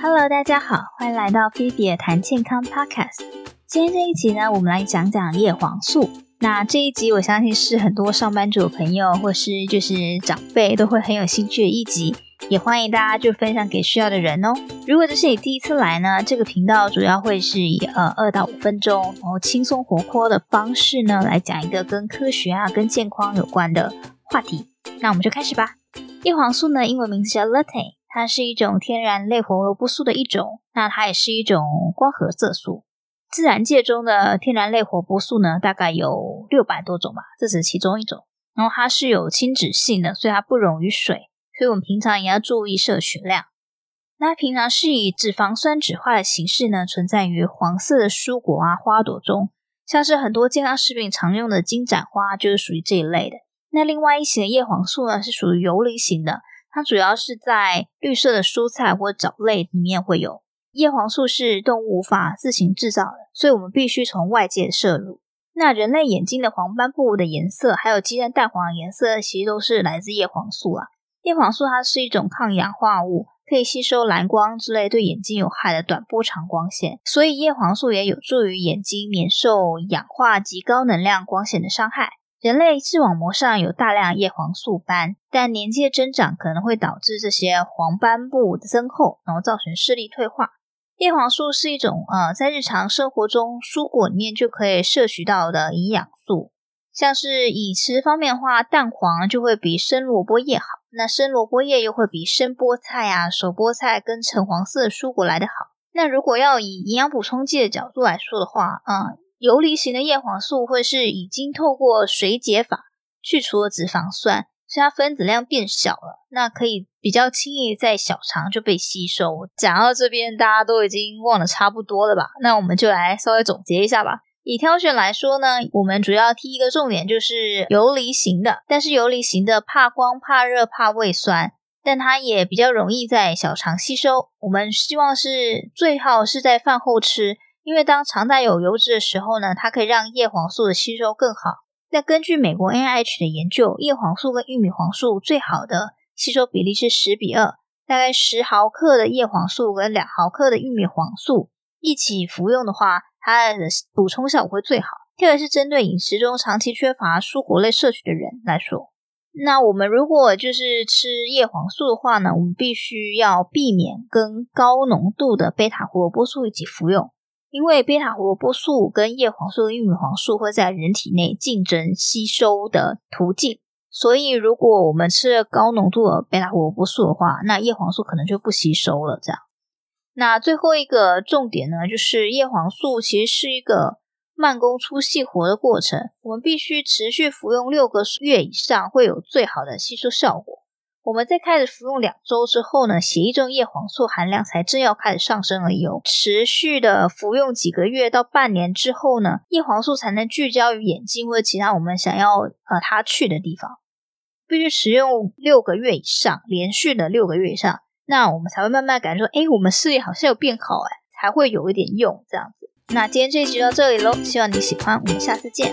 Hello，大家好，欢迎来到菲比的谈健康 Podcast。今天这一集呢，我们来讲讲叶黄素。那这一集我相信是很多上班族朋友或是就是长辈都会很有兴趣的一集，也欢迎大家就分享给需要的人哦。如果这是你第一次来呢，这个频道主要会是以呃二到五分钟，然后轻松活泼的方式呢来讲一个跟科学啊、跟健康有关的话题。那我们就开始吧。叶黄素呢，英文名字叫 Lutein。它是一种天然类胡萝卜素的一种，那它也是一种光合色素。自然界中的天然类胡萝卜素呢，大概有六百多种吧，这只是其中一种。然后它是有亲脂性的，所以它不溶于水，所以我们平常也要注意摄取量。那平常是以脂肪酸酯化的形式呢，存在于黄色的蔬果啊、花朵中，像是很多健康食品常用的金盏花就是属于这一类的。那另外一型的叶黄素呢，是属于游离型的。它主要是在绿色的蔬菜或藻类里面会有。叶黄素是动物无法自行制造的，所以我们必须从外界摄入。那人类眼睛的黄斑部的颜色，还有鸡蛋蛋黄的颜色，其实都是来自叶黄素啊。叶黄素它是一种抗氧化物，可以吸收蓝光之类对眼睛有害的短波长光线，所以叶黄素也有助于眼睛免受氧化及高能量光线的伤害。人类视网膜上有大量叶黄素斑，但年纪的增长可能会导致这些黄斑部的增厚，然后造成视力退化。叶黄素是一种呃，在日常生活中蔬果里面就可以摄取到的营养素，像是饮食方面的话，蛋黄就会比生萝卜叶好，那生萝卜叶又会比生菠菜啊、熟菠菜跟橙黄色的蔬果来得好。那如果要以营养补充剂的角度来说的话，嗯。游离型的叶黄素会是已经透过水解法去除了脂肪酸，所以它分子量变小了，那可以比较轻易在小肠就被吸收。讲到这边，大家都已经忘得差不多了吧？那我们就来稍微总结一下吧。以挑选来说呢，我们主要提一个重点就是游离型的，但是游离型的怕光、怕热、怕胃酸，但它也比较容易在小肠吸收。我们希望是最好是在饭后吃。因为当肠袋有油脂的时候呢，它可以让叶黄素的吸收更好。那根据美国 NIH 的研究，叶黄素跟玉米黄素最好的吸收比例是十比二，大概十毫克的叶黄素跟两毫克的玉米黄素一起服用的话，它的补充效果会最好。特别是针对饮食中长期缺乏蔬果类摄取的人来说，那我们如果就是吃叶黄素的话呢，我们必须要避免跟高浓度的贝塔胡萝卜素一起服用。因为贝塔胡萝卜素跟叶黄素、玉米黄素会在人体内竞争吸收的途径，所以如果我们吃了高浓度的贝塔胡萝卜素的话，那叶黄素可能就不吸收了。这样，那最后一个重点呢，就是叶黄素其实是一个慢工出细活的过程，我们必须持续服用六个月以上，会有最好的吸收效果。我们在开始服用两周之后呢，血液中叶黄素含量才正要开始上升而已。持续的服用几个月到半年之后呢，叶黄素才能聚焦于眼睛或者其他我们想要呃它去的地方。必须使用六个月以上，连续的六个月以上，那我们才会慢慢感觉说，哎，我们视力好像有变好哎，才会有一点用这样子。那今天这一集就到这里喽，希望你喜欢，我们下次见。